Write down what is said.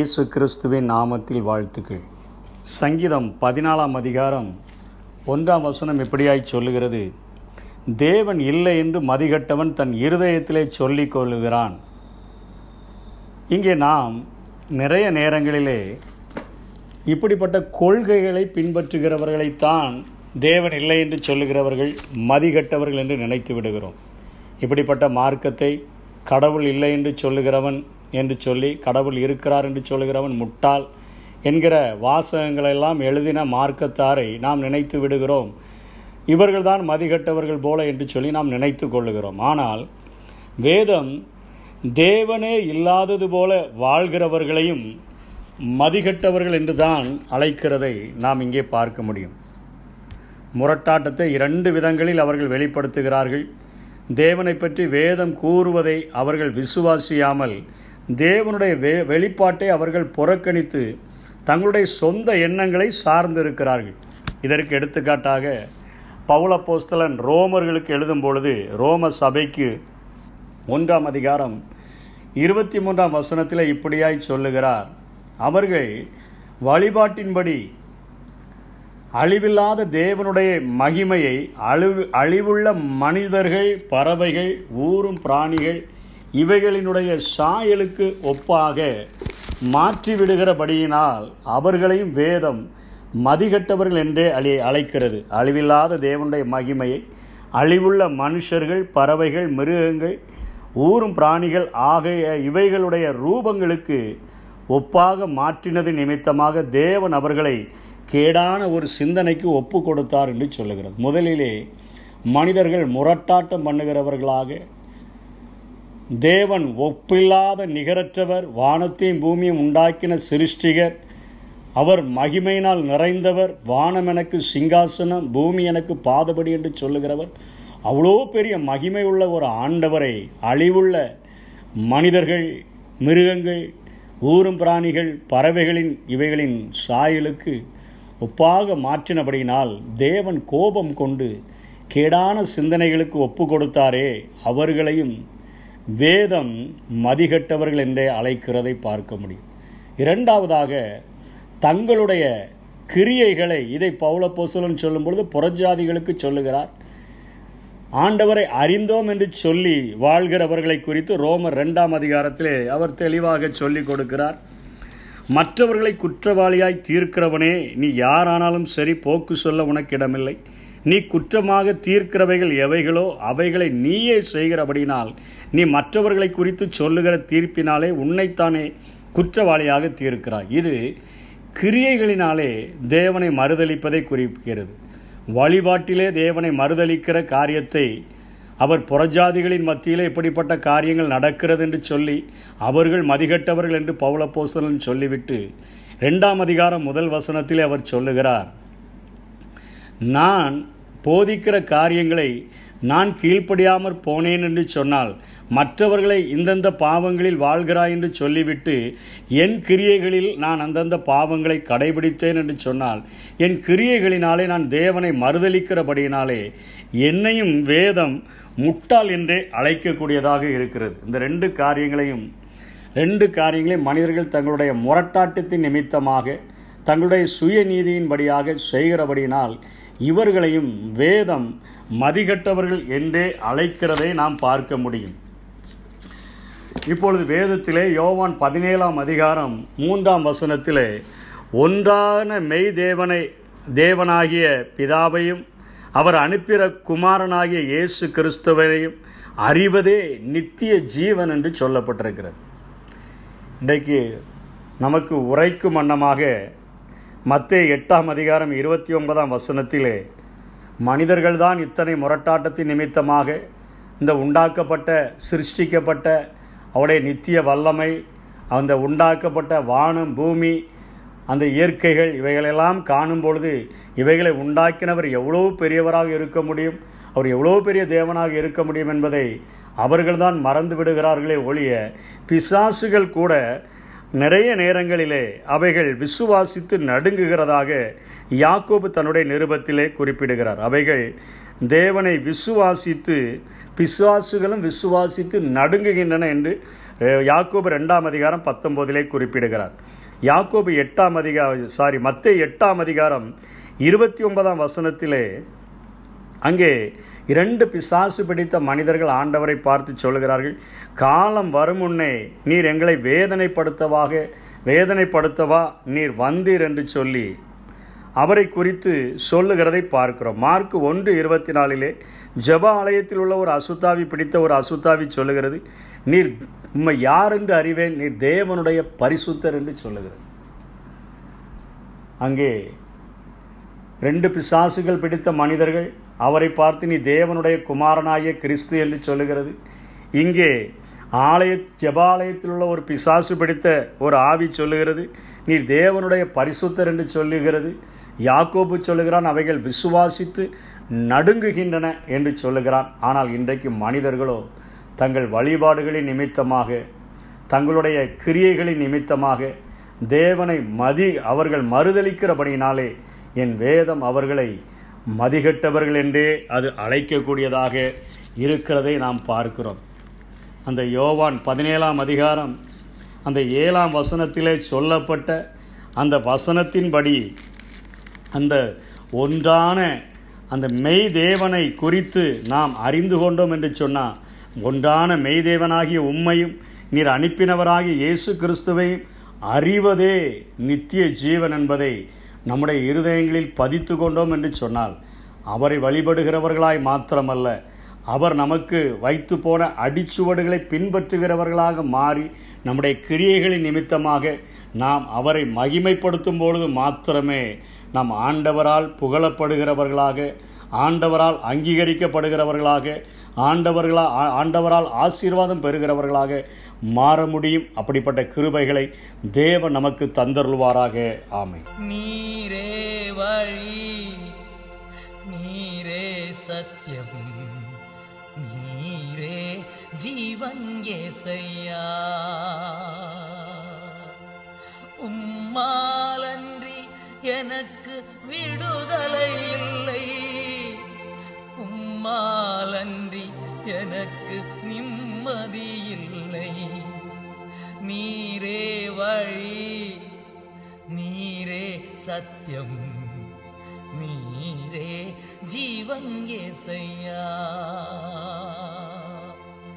இயேசு கிறிஸ்துவின் நாமத்தில் வாழ்த்துக்கள். சங்கீதம் பதினாலாம் அதிகாரம் ஒன்றாம் வசனம் எப்படியாய் சொல்லுகிறது? தேவன் இல்லை என்று மதிகட்டவன் தன் இருதயத்திலே சொல்லிக் கொள்ளுகிறான். இங்கே நாம் நிறைய நேரங்களிலே இப்படிப்பட்ட கொள்கைகளை பின்பற்றுகிறவர்களைத்தான் தேவன் இல்லை என்று சொல்லுகிறவர்கள் மதிகட்டவர்கள் என்று நினைத்து விடுகிறோம். இப்படிப்பட்ட மார்க்கத்தை கடவுள் இல்லை என்று சொல்லுகிறவன் என்று சொல்லி கடவுள் இருக்கிறார் என்று சொல்லுகிறவன் முட்டாள் என்கிற வாசகங்களெல்லாம் எழுதின மார்க்கத்தாரை நாம் நினைத்து விடுகிறோம். இவர்கள்தான் மதிகட்டவர்கள் போல என்று சொல்லி நாம் நினைத்து கொள்ளுகிறோம். ஆனால் வேதம் தேவனே இல்லாதது போல வாழ்கிறவர்களையும் மதிகட்டவர்கள் என்று தான் அழைக்கிறதை நாம் இங்கே பார்க்க முடியும். முரட்டாட்டத்தை இரண்டு விதங்களில் அவர்கள் வெளிப்படுத்துகிறார்கள். தேவனை பற்றி வேதம் கூறுவதை அவர்கள் விசுவாசியாமல் தேவனுடைய வெ வெளிப்பாட்டை அவர்கள் புறக்கணித்து தங்களுடைய சொந்த எண்ணங்களை சார்ந்திருக்கிறார்கள். இதற்கு எடுத்துக்காட்டாக பவுலப்போஸ்தலன் ரோமர்களுக்கு எழுதும் பொழுது ரோம சபைக்கு ஒன்றாம் அதிகாரம் இருபத்தி மூன்றாம் வசனத்தில் இப்படியாய் சொல்லுகிறார். அவர்கள் வழிபாட்டின்படி அழிவில்லாத தேவனுடைய மகிமையை அழிவு அழிவுள்ள மனிதர்கள் பறவைகள் ஊரும் பிராணிகள் இவைகளினுடைய சாயலுக்கு ஒப்பாக மாற்றிவிடுகிறபடியினால் அவர்களையும் வேதம் மதிகட்டவர்கள் என்றே அழி அழைக்கிறது. அழிவில்லாத தேவனுடைய மகிமையை அழிவுள்ள மனுஷர்கள் பறவைகள் மிருகங்கள் ஊரும் பிராணிகள் ஆகிய இவைகளுடைய ரூபங்களுக்கு ஒப்பாக மாற்றினது நிமித்தமாக தேவன் அவர்களை கேடான ஒரு சிந்தனைக்கு ஒப்பு கொடுத்தார் என்று சொல்லுகிறது. முதலிலே மனிதர்கள் முரட்டாட்டம் பண்ணுகிறவர்களாக தேவன் ஒப்பில்லாத நிகரற்றவர் வானத்தையும் பூமியும் உண்டாக்கின சிருஷ்டிகர் அவர் மகிமையினால் நிறைந்தவர் வானம் எனக்கு சிங்காசனம் பூமி எனக்கு பாதபடி என்று சொல்லுகிறவர். அவ்வளோ பெரிய மகிமை உள்ள ஒரு ஆண்டவரை அழிவுள்ள மனிதர்கள் மிருகங்கள் ஊரும் பிராணிகள் பறவைகளின் இவைகளின் சாயலுக்கு ஒப்பாக மாற்றினபடியினால் தேவன் கோபம் கொண்டு கேடான சிந்தனைகளுக்கு ஒப்பு கொடுத்தாரே அவர்களையும் வேதம் மதிகட்டவர்கள் என்றே அழைக்கிறதை பார்க்க முடியும். இரண்டாவதாக தங்களுடைய கிரியைகளை இதை பௌளப்போசலன் சொல்லும் பொழுது புறஜாதிகளுக்கு சொல்லுகிறார். ஆண்டவரை அறிந்தோம் என்று சொல்லி வாழ்கிறவர்களை குறித்து ரோமர் ரெண்டாம் அதிகாரத்திலே அவர் தெளிவாக சொல்லிக் கொடுக்கிறார். மற்றவர்களை குற்றவாளியாய் தீர்க்கிறவனே நீ யாரானாலும் சரி போக்கு சொல்ல உனக்கு இடமில்லை நீ குற்றமாக தீர்க்கிறவைகள் எவைகளோ அவைகளை நீயே செய்கிறபடினால் நீ மற்றவர்களை குறித்து சொல்லுகிற தீர்ப்பினாலே உன்னைத்தானே குற்றவாளியாக தீர்க்கிறாய். இது கிரியைகளினாலே தேவனை மறுதளிப்பதை குறிக்கிறது. வழிபாட்டிலே தேவனை மறுதளிக்கிற காரியத்தை அவர் புறஜாதிகளின் மத்தியிலே இப்படிப்பட்ட காரியங்கள் நடக்கிறது என்று சொல்லி அவர்கள் மதிகட்டவர்கள் என்று பவுலப்போசலன் சொல்லிவிட்டு ரெண்டாம் அதிகாரம் முதல் வசனத்திலே அவர் சொல்லுகிறார் நான் போதிக்கிற காரியங்களை நான் கீழ்ப்படியாமற் போனேன் என்று சொன்னால் மற்றவர்களை இந்தந்த பாவங்களில் வாழ்கிறாய் என்று சொல்லிவிட்டு என் கிரியைகளில் நான் அந்தந்த பாவங்களை கடைபிடித்தேன் என்று சொன்னால் என் கிரியைகளினாலே நான் தேவனை மறுதளிக்கிறபடியினாலே என்னையும் வேதம் முட்டாள் என்றே அழைக்கக்கூடியதாக இருக்கிறது. இந்த ரெண்டு காரியங்களையும் ரெண்டு காரியங்களையும் மனிதர்கள் தங்களுடைய முரட்டாட்டத்தின் நிமித்தமாக தங்களுடைய சுயநீதியின்படியாக செய்கிறபடியினால் இவர்களையும் வேதம் மதிகட்டவர்கள் என்றே அழைக்கிறதை நாம் பார்க்க முடியும். இப்பொழுது வேதத்திலே யோவான் பதினேழாம் அதிகாரம் மூன்றாம் வசனத்திலே ஒன்றான மெய் தேவனை தேவனாகிய பிதாவையும் அவர் அனுப்பிற குமாரனாகிய இயேசு கிறிஸ்துவனையும் அறிவதே நித்திய ஜீவன் என்று சொல்லப்பட்டிருக்கிறது. இன்றைக்கு நமக்கு உரைக்கும் வண்ணமாக மத்திய எட்டாம் அதிகாரம் இருபத்தி ஒன்பதாம் வசனத்திலே மனிதர்கள்தான் இத்தனை முரட்டாட்டத்தின் நிமித்தமாக இந்த உண்டாக்கப்பட்ட சிருஷ்டிக்கப்பட்ட அவருடைய நித்திய வல்லமை அந்த உண்டாக்கப்பட்ட வானம் பூமி அந்த இயற்கைகள் இவைகளெல்லாம் காணும் பொழுது இவைகளை உண்டாக்கினவர் எவ்வளோ பெரியவராக இருக்க முடியும்? அவர் எவ்வளோ பெரிய தேவனாக இருக்க முடியும் என்பதை அவர்கள்தான் மறந்து விடுகிறார்களே ஒழிய பிசாசுகள் கூட நிறைய நேரங்களிலே அவைகள் விசுவாசித்து நடுங்குகிறதாக யாக்கோபு தன்னுடைய நிருபத்திலே குறிப்பிடுகிறார். அவைகள் தேவனை விசுவாசித்து பிசுவாசுகளும் விசுவாசித்து நடுங்குகின்றன என்று யாக்கோபு ரெண்டாம் அதிகாரம் பத்தொம்போதிலே குறிப்பிடுகிறார். யாக்கோபு எட்டாம் அதிகாரம் சாரி மத்திய எட்டாம் அதிகாரம் இருபத்தி ஒன்பதாம் வசனத்திலே அங்கே இரண்டு பிசாசு பிடித்த மனிதர்கள் ஆண்டவரை பார்த்து சொல்கிறார்கள் காலம் வரும் முன்னே நீர் எங்களை வேதனைப்படுத்தவாக வேதனைப்படுத்தவா நீர் வந்தீர் என்று சொல்லி அவரை குறித்து சொல்லுகிறதை பார்க்கிறோம். மார்க் ஒன்று இருபத்தி நாலிலே ஜெப ஆலயத்தில் உள்ள ஒரு அசுத்தாவி பிடித்த ஒரு அசுத்தாவி சொல்லுகிறது நீர் உண்மை யார் என்று அறிவேன் நீர் தேவனுடைய பரிசுத்தர் என்று சொல்லுகிறது. அங்கே ரெண்டு பிசாசுகள் பிடித்த மனிதர்கள் அவரை பார்த்து நீ தேவனுடைய குமாரனாகிய கிறிஸ்து என்று சொல்லுகிறது. இங்கே ஆலய ஜபாலயத்தில் உள்ள ஒரு பிசாசு பிடித்த ஒரு ஆவி சொல்லுகிறது. நீ தேவனுடைய பரிசுத்தர் என்று சொல்லுகிறது. யாக்கோபு சொல்லுகிறான் அவைகள் விசுவாசித்து நடுங்குகின்றன என்று சொல்லுகிறான். ஆனால் இன்றைக்கு மனிதர்களோ தங்கள் வழிபாடுகளின் நிமித்தமாக தங்களுடைய கிரியைகளின் நிமித்தமாக தேவனை மதி அவர்கள் மறுதளிக்கிறபடியினாலே என் வேதம் அவர்களை மதிகட்டவர்கள் என்றே அது அழைக்கக்கூடியதாக இருக்கிறதை நாம் பார்க்கிறோம். அந்த யோவான் பதினேழாம் அதிகாரம் அந்த ஏழாம் வசனத்திலே சொல்லப்பட்ட அந்த வசனத்தின்படி அந்த ஒன்றான அந்த மெய் தேவனை குறித்து நாம் அறிந்து கொண்டோம் என்று சொன்னால் ஒன்றான மெய் தேவனாகிய நீர் அனுப்பினவராகிய இயேசு கிறிஸ்துவையும் அறிவதே நித்திய ஜீவன் என்பதை நம்முடைய இருதயங்களில் பதித்து கொண்டோம் என்று சொன்னால் அவரை வழிபடுகிறவர்களாய் மாத்திரமல்ல அவர் நமக்கு வைத்து போன அடிச்சுவடுகளை பின்பற்றுகிறவர்களாக மாறி நம்முடைய கிரியைகளின் நிமித்தமாக நாம் அவரை மகிமைப்படுத்தும் பொழுது மாத்திரமே நாம் ஆண்டவரால் புகழப்படுகிறவர்களாக ஆண்டவரால் அங்கீகரிக்கப்படுகிறவர்களாக ஆண்டவர்களா ஆண்டவரால் ஆசீர்வாதம் பெறுகிறவர்களாக மாற முடியும். அப்படிப்பட்ட கிருபைகளை தேவன் நமக்கு தந்தருள்வாராக. ஆமை நீரே வழி நீரே சத்தியம் நீரே ஜீவன் ஏசையா. உம்மாலன்றி எனக்கு விடுதலை இல்லை. உம்மாலன்றி எனக்கு நிம்மதியில்லை. நீரே வழி நீரே சத்தியம் நீரே ஜீவன் ஏசையா.